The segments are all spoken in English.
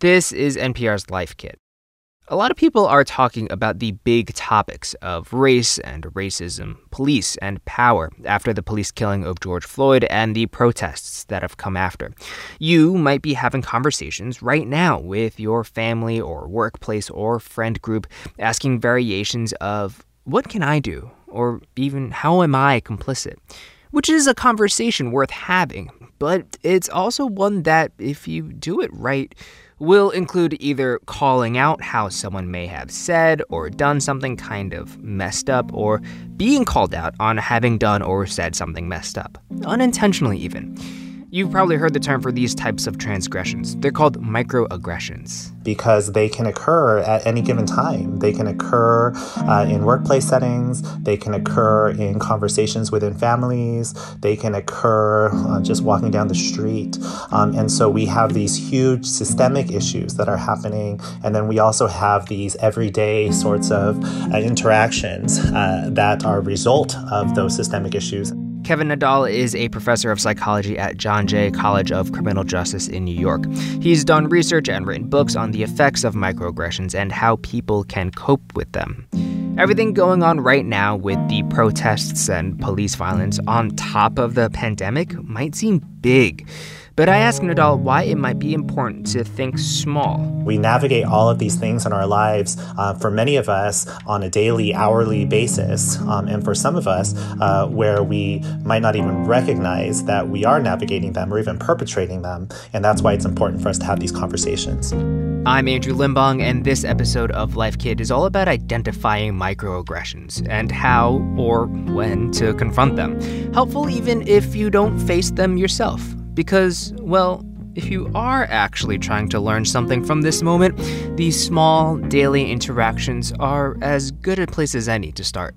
This is NPR's Life Kit. A lot of people are talking about the big topics of race and racism, police and power after the police killing of George Floyd and the protests that have come after. You might be having conversations right now with your family or workplace or friend group asking variations of what can I do? Or even how am I complicit? Which is a conversation worth having, but it's also one that, if you do it right, will include either calling out how someone may have said or done something kind of messed up, or being called out on having done or said something messed up, unintentionally even. You've probably heard the term for these types of transgressions. They're called microaggressions. Because they can occur at any given time. They can occur uh, in workplace settings, they can occur in conversations within families, they can occur uh, just walking down the street. Um, and so we have these huge systemic issues that are happening. And then we also have these everyday sorts of uh, interactions uh, that are a result of those systemic issues. Kevin Nadal is a professor of psychology at John Jay College of Criminal Justice in New York. He's done research and written books on the effects of microaggressions and how people can cope with them. Everything going on right now with the protests and police violence on top of the pandemic might seem big. But I asked Nadal why it might be important to think small. We navigate all of these things in our lives uh, for many of us on a daily, hourly basis, um, and for some of us uh, where we might not even recognize that we are navigating them or even perpetrating them. And that's why it's important for us to have these conversations. I'm Andrew Limbong, and this episode of Life Kit is all about identifying microaggressions and how or when to confront them. Helpful even if you don't face them yourself. Because, well, if you are actually trying to learn something from this moment, these small daily interactions are as good a place as any to start.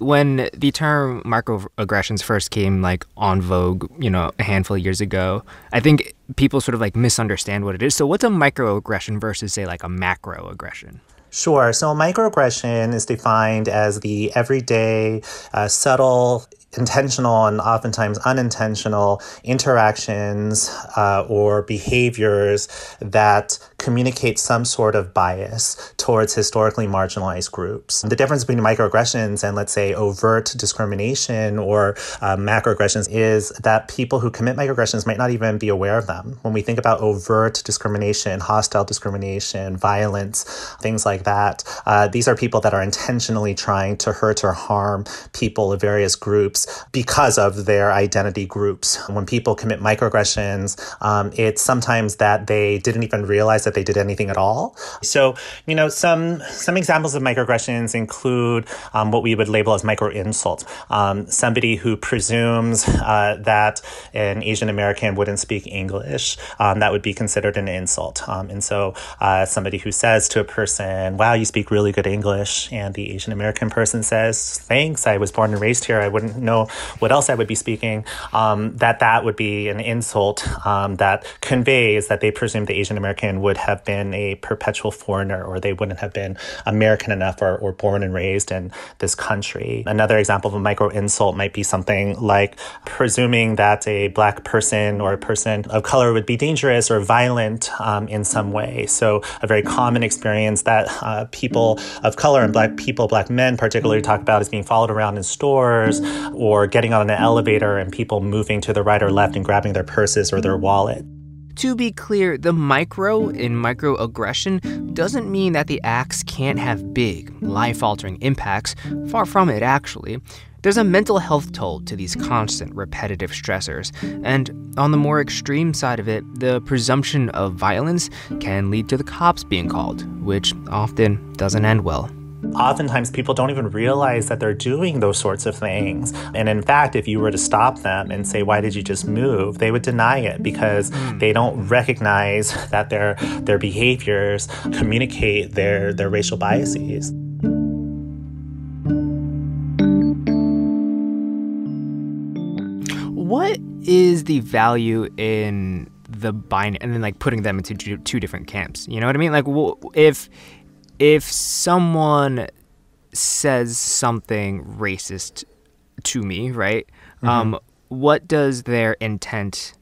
when the term microaggressions first came like on vogue, you know, a handful of years ago, I think people sort of like misunderstand what it is. So what's a microaggression versus say like a macroaggression? Sure. So, microaggression is defined as the everyday, uh, subtle intentional and oftentimes unintentional interactions uh, or behaviors that communicate some sort of bias towards historically marginalized groups. The difference between microaggressions and, let's say, overt discrimination or uh, macroaggressions is that people who commit microaggressions might not even be aware of them. When we think about overt discrimination, hostile discrimination, violence, things like that, uh, these are people that are intentionally trying to hurt or harm people of various groups groups because of their identity groups. When people commit microaggressions, um, it's sometimes that they didn't even realize that they did anything at all. So, you know, some some examples of microaggressions include um, what we would label as micro insults. Um, somebody who presumes uh, that an Asian American wouldn't speak English, um, that would be considered an insult. Um, and so, uh, somebody who says to a person, "Wow, you speak really good English," and the Asian American person says, "Thanks, I was born and raised here. I wouldn't know." Know what else I would be speaking, um, that that would be an insult um, that conveys that they presume the Asian American would have been a perpetual foreigner or they wouldn't have been American enough or, or born and raised in this country. Another example of a micro insult might be something like presuming that a black person or a person of color would be dangerous or violent um, in some way. So, a very common experience that uh, people of color and black people, black men particularly, talk about is being followed around in stores or getting on an elevator and people moving to the right or left and grabbing their purses or their wallet. To be clear, the micro in microaggression doesn't mean that the acts can't have big, life altering impacts. Far from it, actually. There's a mental health toll to these constant, repetitive stressors, and on the more extreme side of it, the presumption of violence can lead to the cops being called, which often doesn't end well. Oftentimes, people don't even realize that they're doing those sorts of things. And in fact, if you were to stop them and say, Why did you just move? they would deny it because mm. they don't recognize that their, their behaviors communicate their, their racial biases. What is the value in the binary and then like putting them into two different camps? You know what I mean? Like, if if someone says something racist to me, right? Mm-hmm. Um, what does their intent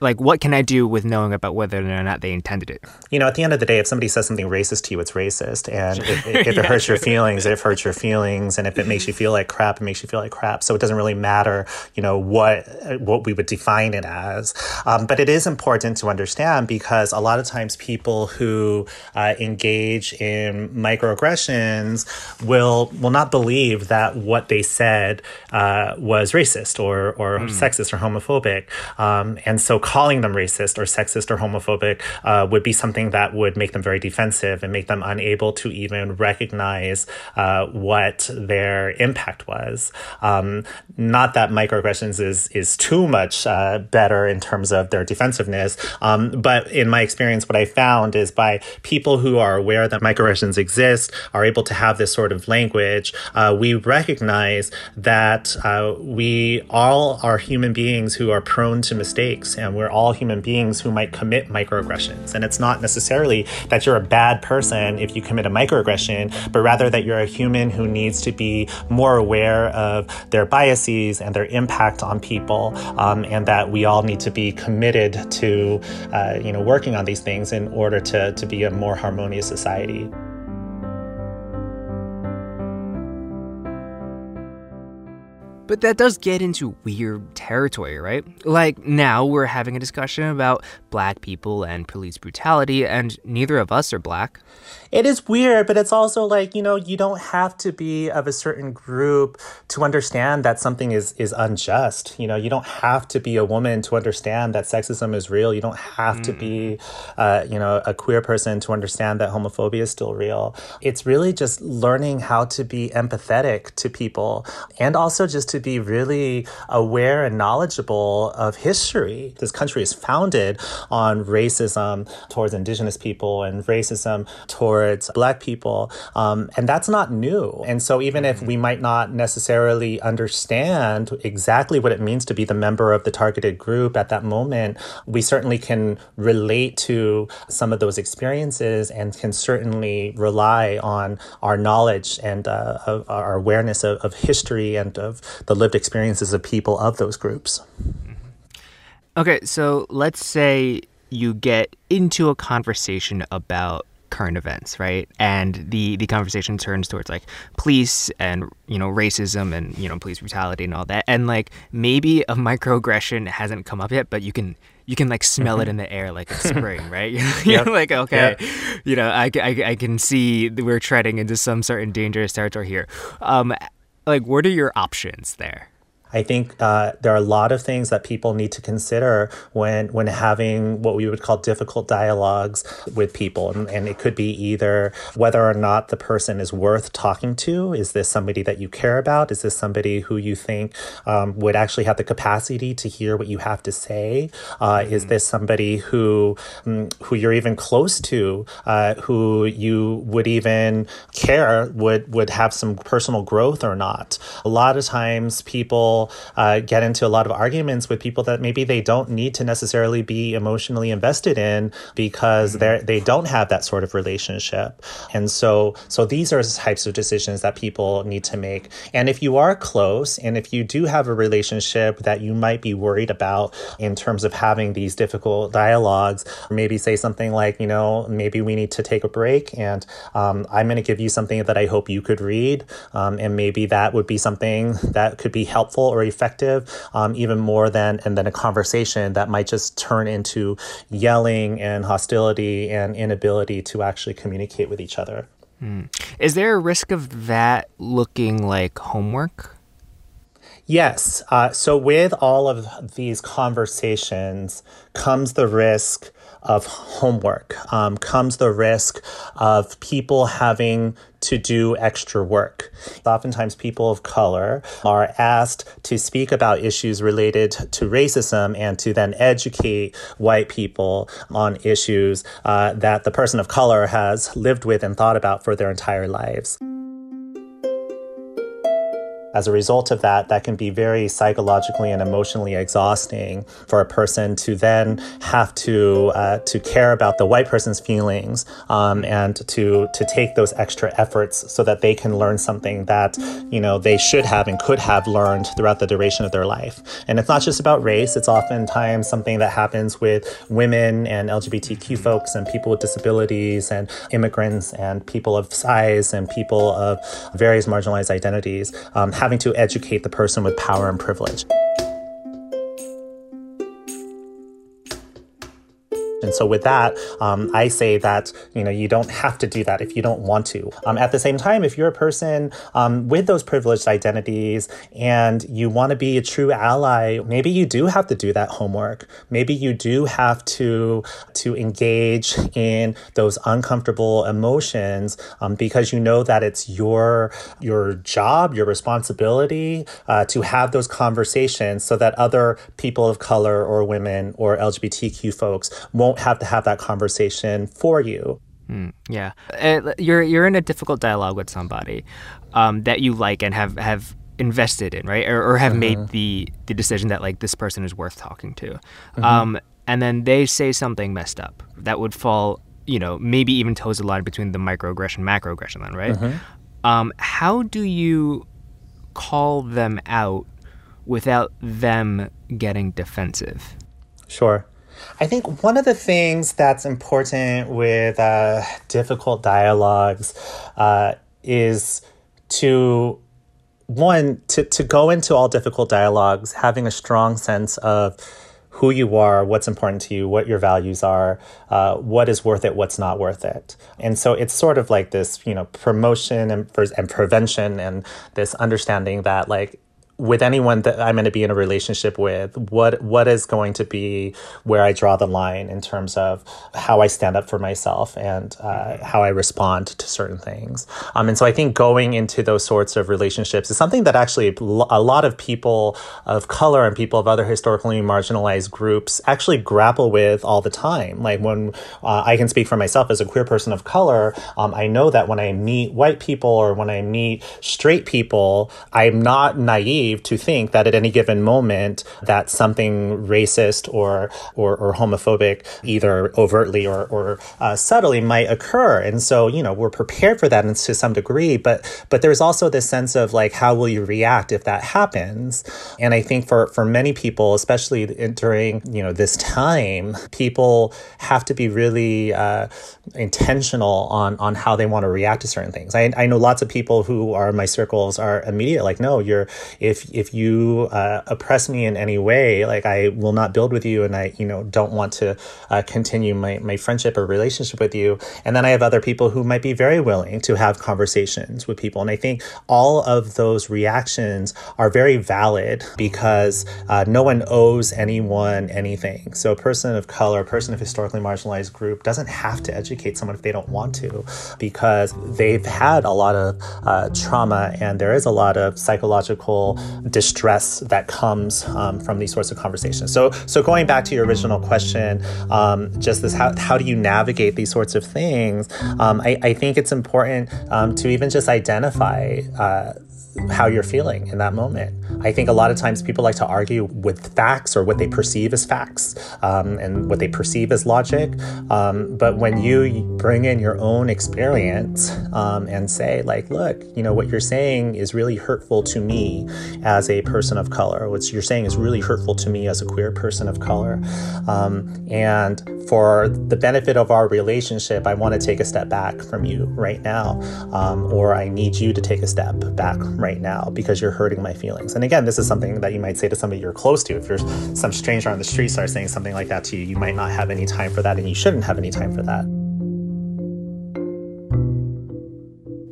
like what can I do with knowing about whether or not they intended it? You know, at the end of the day, if somebody says something racist to you, it's racist, and if, if it Yeah, hurts your true. feelings, it hurts your feelings, and if it makes you feel like crap, it makes you feel like crap. So it doesn't really matter, you know, what what we would define it as. Um, but it is important to understand because a lot of times people who uh, engage in microaggressions will will not believe that what they said uh, was racist or or sexist or homophobic, um, and so calling them racist or sexist or homophobic uh, would be something that would make them very defensive and make them unable to even recognize uh, what their impact was. Um, not that microaggressions is is too much uh, better in terms of their defensiveness, um, but in my experience, what I found is by people who are aware that microaggressions exist are able to have this sort of language. Uh, we recognize that uh, we all are human beings who are prone to mistakes, and we're all human beings who might commit microaggressions. And it's not necessarily that you're a bad person if you commit a microaggression, but rather that you're a human who needs to be more aware of their biases and their impact on people, um, and that we all need to be committed to, uh, you know, working on these things in order to, to be a more harmonious society. But that does get into weird territory, right? Like now we're having a discussion about black people and police brutality, and neither of us are black. It is weird, but it's also like, you know, you don't have to be of a certain group to understand that something is is unjust. You know, you don't have to be a woman to understand that sexism is real. You don't have to be, uh, you know, a queer person to understand that homophobia is still real. It's really just learning how to be empathetic to people and also just to be really aware and knowledgeable of history. This country is founded on racism towards indigenous people and racism towards black people. Um, and that's not new. And so even if we might not necessarily understand exactly what it means to be the member of the targeted group at that moment, we certainly can relate to some of those experiences and can certainly rely on our knowledge and uh, our awareness of, of history and of the lived experiences of people of those groups. Okay, so let's say you get into a conversation about current events, right? And the the conversation turns towards like police and you know racism and you know police brutality and all that. And like maybe a microaggression hasn't come up yet, but you can you can like smell it in the air like it's spring, right? You're Yep. like okay, you know I, I, I can see we're treading into some certain dangerous territory here. Um, like what are your options there? I think uh, there are a lot of things that people need to consider when when having what we would call difficult dialogues with people, and, and it could be either whether or not the person is worth talking to. Is this somebody that you care about? Is this somebody who you think um, would actually have the capacity to hear what you have to say? Uh, Is this somebody who mm, who you're even close to, uh, who you would even care would would have some personal growth or not? A lot of times people uh, get into a lot of arguments with people that maybe they don't need to necessarily be emotionally invested in because they they don't have that sort of relationship, and so so these are the types of decisions that people need to make. And if you are close, and if you do have a relationship that you might be worried about in terms of having these difficult dialogues, maybe say something like, you know, maybe we need to take a break, and um, I'm going to give you something that I hope you could read, um, and maybe that would be something that could be helpful or effective, um, even more than and then a conversation that might just turn into yelling and hostility and inability to actually communicate with each other. Is there a risk of that looking like homework? Yes. Uh, so, with all of these conversations comes the risk of homework, um, comes the risk of people having to do extra work. Oftentimes, people of color are asked to speak about issues related to racism and to then educate white people on issues uh, that the person of color has lived with and thought about for their entire lives. As a result of that, that can be very psychologically and emotionally exhausting for a person to then have to uh, to care about the white person's feelings um, and to to take those extra efforts so that they can learn something that you know they should have and could have learned throughout the duration of their life. And it's not just about race; it's oftentimes something that happens with women and LGBTQ folks and people with disabilities and immigrants and people of size and people of various marginalized identities. Um, having to educate the person with power and privilege. And so with that, um, I say that you know you don't have to do that if you don't want to. Um, at the same time, if you're a person um, with those privileged identities and you want to be a true ally, maybe you do have to do that homework. Maybe you do have to to engage in those uncomfortable emotions um, because you know that it's your your job, your responsibility uh, to have those conversations so that other people of color or women or LGBTQ folks won't won't have to have that conversation for you. Mm, yeah, uh, you're you're in a difficult dialogue with somebody um, that you like and have have invested in, right, or, or have mm-hmm. made the the decision that like this person is worth talking to, mm-hmm. um, and then they say something messed up that would fall, you know, maybe even toes the line between the microaggression, macroaggression, then, right? Mm-hmm. Um, how do you call them out without them getting defensive? Sure. I think one of the things that's important with uh, difficult dialogues uh, is to one to, to go into all difficult dialogues having a strong sense of who you are, what's important to you, what your values are, uh, what is worth it, what's not worth it. And so it's sort of like this, you know, promotion and, and prevention and this understanding that like with anyone that I'm going to be in a relationship with, what what is going to be where I draw the line in terms of how I stand up for myself and uh, how I respond to certain things. Um, and so I think going into those sorts of relationships is something that actually a lot of people of color and people of other historically marginalized groups actually grapple with all the time. Like when uh, I can speak for myself as a queer person of color, um, I know that when I meet white people or when I meet straight people, I'm not naive naive to think that at any given moment that something racist or or, or homophobic, either overtly or or uh, subtly, might occur. And so you know we're prepared for that to some degree, but but there's also this sense of like how will you react if that happens? And I think for for many people, especially during you know this time, people have to be really uh, intentional on on how they want to react to certain things. I, I know lots of people who are in my circles are immediate like no you're if if you uh, oppress me in any way, like I will not build with you, and I you know don't want to uh, continue my my friendship or relationship with you. And then I have other people who might be very willing to have conversations with people, and I think all of those reactions are very valid because uh, no one owes anyone anything. So a person of color, a person of historically marginalized group doesn't have to educate someone if they don't want to, because they've had a lot of uh, trauma and there is a lot of psychological distress that comes um, from these sorts of conversations. So, so going back to your original question, um, just this how, how do you navigate these sorts of things? Um, I, I, think it's important um, to even just identify uh, how you're feeling in that moment. I think a lot of times people like to argue with facts or what they perceive as facts um, and what they perceive as logic. Um, but when you bring in your own experience um, and say, like, look, you know, what you're saying is really hurtful to me as a person of color. What you're saying is really hurtful to me as a queer person of color. Um, and for the benefit of our relationship, I want to take a step back from you right now. Um, or I need you to take a step back right now because you're hurting my feelings. And again, this is something that you might say to somebody you're close to. If there's some stranger on the street starts saying something like that to you, you might not have any time for that and you shouldn't have any time for that.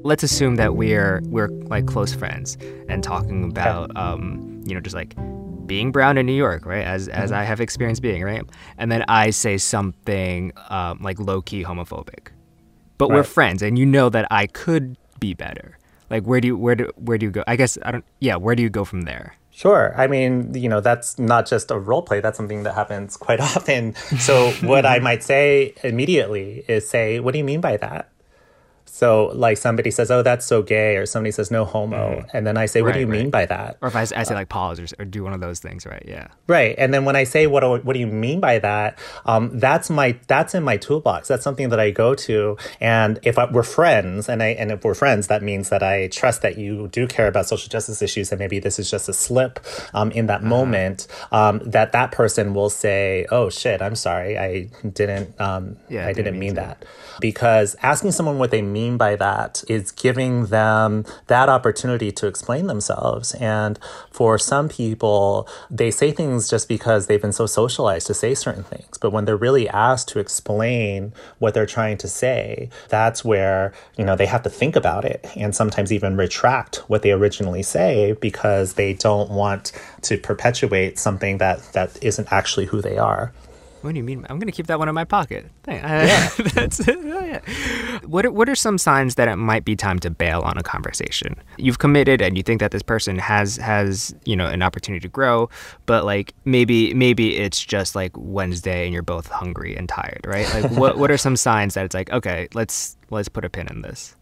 Let's assume that we're we're like close friends and talking about okay. um, you know just like being brown in New York, right? As as mm-hmm. I have experienced being, right? And then I say something um, like low key homophobic, but right. we're friends, and you know that I could be better like where do you where do where do you go i guess i don't yeah where do you go from there Sure. I mean, you know, that's not just a role play. That's something that happens quite often. So what I might say immediately is say, what do you mean by that? So, like somebody says, "Oh, that's so gay," or somebody says, "No homo," mm. and then I say, "What right, do you right. mean by that?" Or if I, I say like pause or, or, do one of those things, right? Yeah. Right, and then when I say, "What do, what do you mean by that?" Um, that's my that's in my toolbox. That's something that I go to, and if I, we're friends, and I and if we're friends, that means that I trust that you do care about social justice issues, and maybe this is just a slip um, in that uh-huh. moment. Um, that that person will say, "Oh shit, I'm sorry, I didn't, um, yeah, I didn't, didn't mean, mean that," because asking someone what they mean by that is giving them that opportunity to explain themselves. And for some people, they say things just because they've been so socialized to say certain things. But when they're really asked to explain what they're trying to say, that's where, you know, they have to think about it and sometimes even retract what they originally say because they don't want to perpetuate something that, that isn't actually who they are. What do you mean? I'm going to keep that one in my pocket. Yeah. That's it. Oh, yeah. What are, what are some signs that it might be time to bail on a conversation? You've committed and you think that this person has has, you know, an opportunity to grow, but like maybe maybe it's just like Wednesday and you're both hungry and tired, right? Like what what are some signs that it's like, okay, let's let's put a pin in this?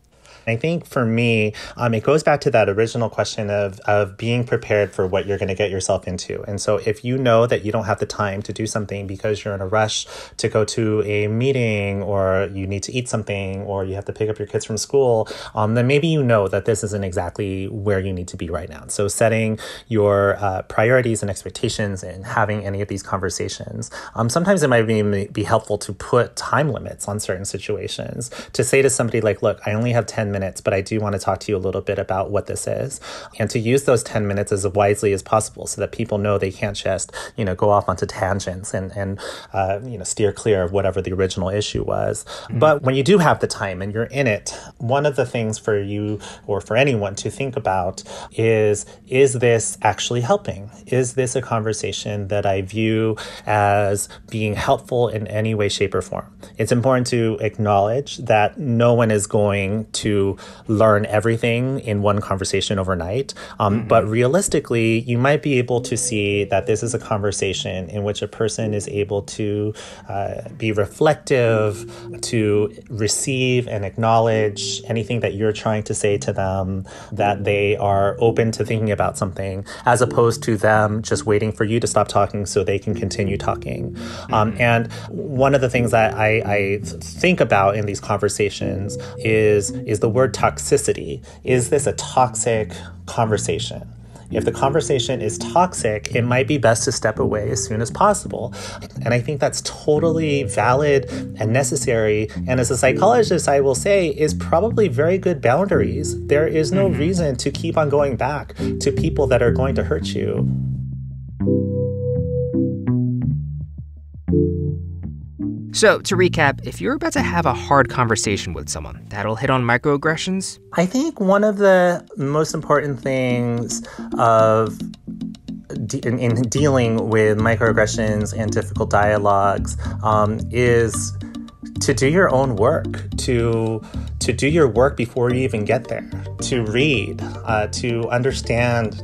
I think for me, um, it goes back to that original question of, of being prepared for what you're going to get yourself into. And so if you know that you don't have the time to do something because you're in a rush to go to a meeting or you need to eat something or you have to pick up your kids from school, um, then maybe you know that this isn't exactly where you need to be right now. So setting your uh, priorities and expectations and having any of these conversations. Um, sometimes it might be, be helpful to put time limits on certain situations to say to somebody like, look, I only have 10 minutes, but I do want to talk to you a little bit about what this is and to use those 10 minutes as wisely as possible so that people know they can't just, you know, go off onto tangents and, and uh, you know, steer clear of whatever the original issue was. Mm-hmm. But when you do have the time and you're in it, one of the things for you or for anyone to think about is, is this actually helping? Is this a conversation that I view as being helpful in any way, shape, or form? It's important to acknowledge that no one is going to learn everything in one conversation overnight. Um, mm-hmm. But realistically, you might be able to see that this is a conversation in which a person is able to uh, be reflective, to receive and acknowledge anything that you're trying to say to them, that they are open to thinking about something, as opposed to them just waiting for you to stop talking so they can continue talking. Um, mm-hmm. and one of the things that I, I think about in these conversations is is the word toxicity. Is this a toxic conversation? If the conversation is toxic, it might be best to step away as soon as possible. And I think that's totally valid and necessary. And as a psychologist, I will say, is probably very good boundaries. There is no mm-hmm. reason to keep on going back to people that are going to hurt you. So, to recap, if you're about to have a hard conversation with someone that'll hit on microaggressions, I think one of the most important things of de- in, in, dealing with microaggressions and difficult dialogues um, is to do your own work, to to do your work before you even get there, to read, uh, to understand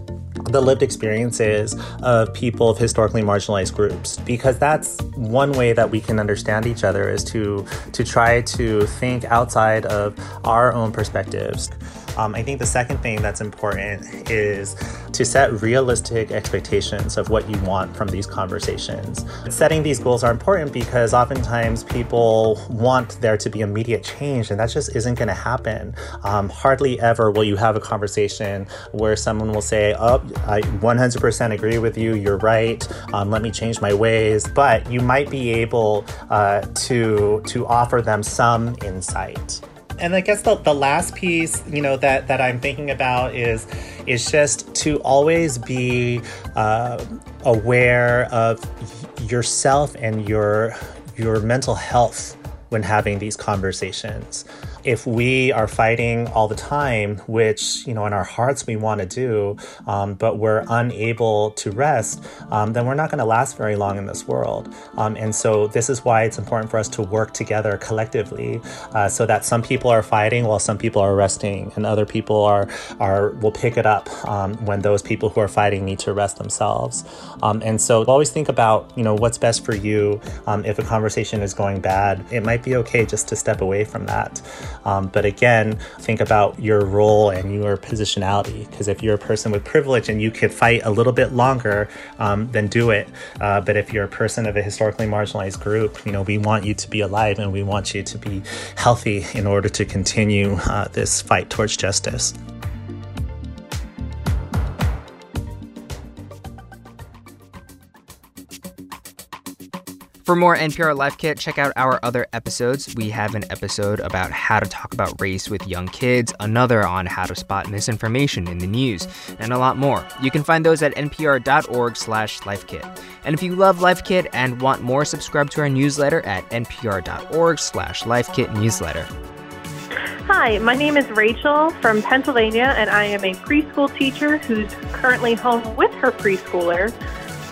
the lived experiences of people of historically marginalized groups because that's one way that we can understand each other is to to try to think outside of our own perspectives um, I think the second thing that's important is to set realistic expectations of what you want from these conversations. Setting these goals are important because oftentimes people want there to be immediate change, and that just isn't going to happen. Um, hardly ever will you have a conversation where someone will say, Oh, I 100% agree with you, you're right, um, let me change my ways. But you might be able uh, to, to offer them some insight and I guess the, the last piece, you know, that, that I'm thinking about is is just to always be uh, aware of yourself and your your mental health when having these conversations if we are fighting all the time, which, you know, in our hearts we want to do, um, but we're unable to rest, um, then we're not going to last very long in this world. Um, and so this is why it's important for us to work together collectively uh, so that some people are fighting while some people are resting and other people are, are will pick it up um, when those people who are fighting need to rest themselves. Um, and so always think about, you know, what's best for you. Um, if a conversation is going bad, it might be okay just to step away from that. Um, but again, think about your role and your positionality. Because if you're a person with privilege and you could fight a little bit longer, um, then do it. Uh, but if you're a person of a historically marginalized group, you know, we want you to be alive and we want you to be healthy in order to continue uh, this fight towards justice. For more NPR Life Kit, check out our other episodes. We have an episode about how to talk about race with young kids, another on how to spot misinformation in the news, and a lot more. You can find those at npr.org slash lifekit. And if you love Life Kit and want more, subscribe to our newsletter at npr.org slash lifekit newsletter. Hi, my name is Rachel from Pennsylvania, and I am a preschool teacher who's currently home with her preschooler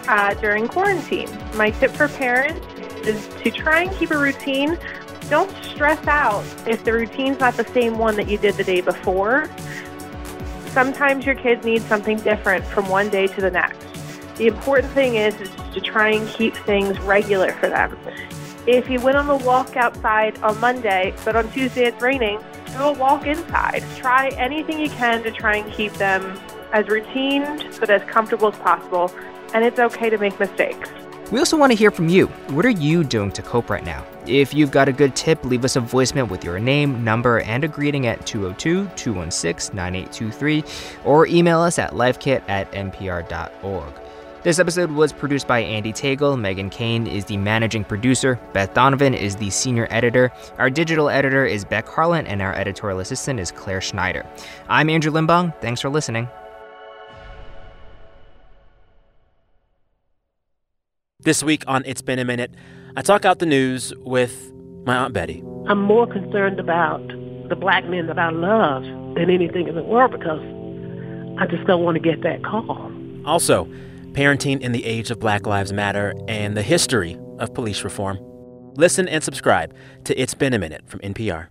uh, during quarantine. My tip for parents is to try and keep a routine. Don't stress out if the routine's not the same one that you did the day before. Sometimes your kids need something different from one day to the next. The important thing is, is to try and keep things regular for them. If you went on a walk outside on Monday, but on Tuesday it's raining, do a walk inside. Try anything you can to try and keep them as routine but as comfortable as possible and it's okay to make mistakes. We also want to hear from you. What are you doing to cope right now? If you've got a good tip, leave us a voicemail with your name, number, and a greeting at 202 216 9823 or email us at lifekit at npr.org. This episode was produced by Andy Tagle. Megan Kane is the managing producer. Beth Donovan is the senior editor. Our digital editor is Beck Harlan, and our editorial assistant is Claire Schneider. I'm Andrew Limbong. Thanks for listening. This week on It's Been a Minute, I talk out the news with my Aunt Betty. I'm more concerned about the black men that I love than anything in the world because I just don't want to get that call. Also, parenting in the age of Black Lives Matter and the history of police reform. Listen and subscribe to It's Been a Minute from NPR.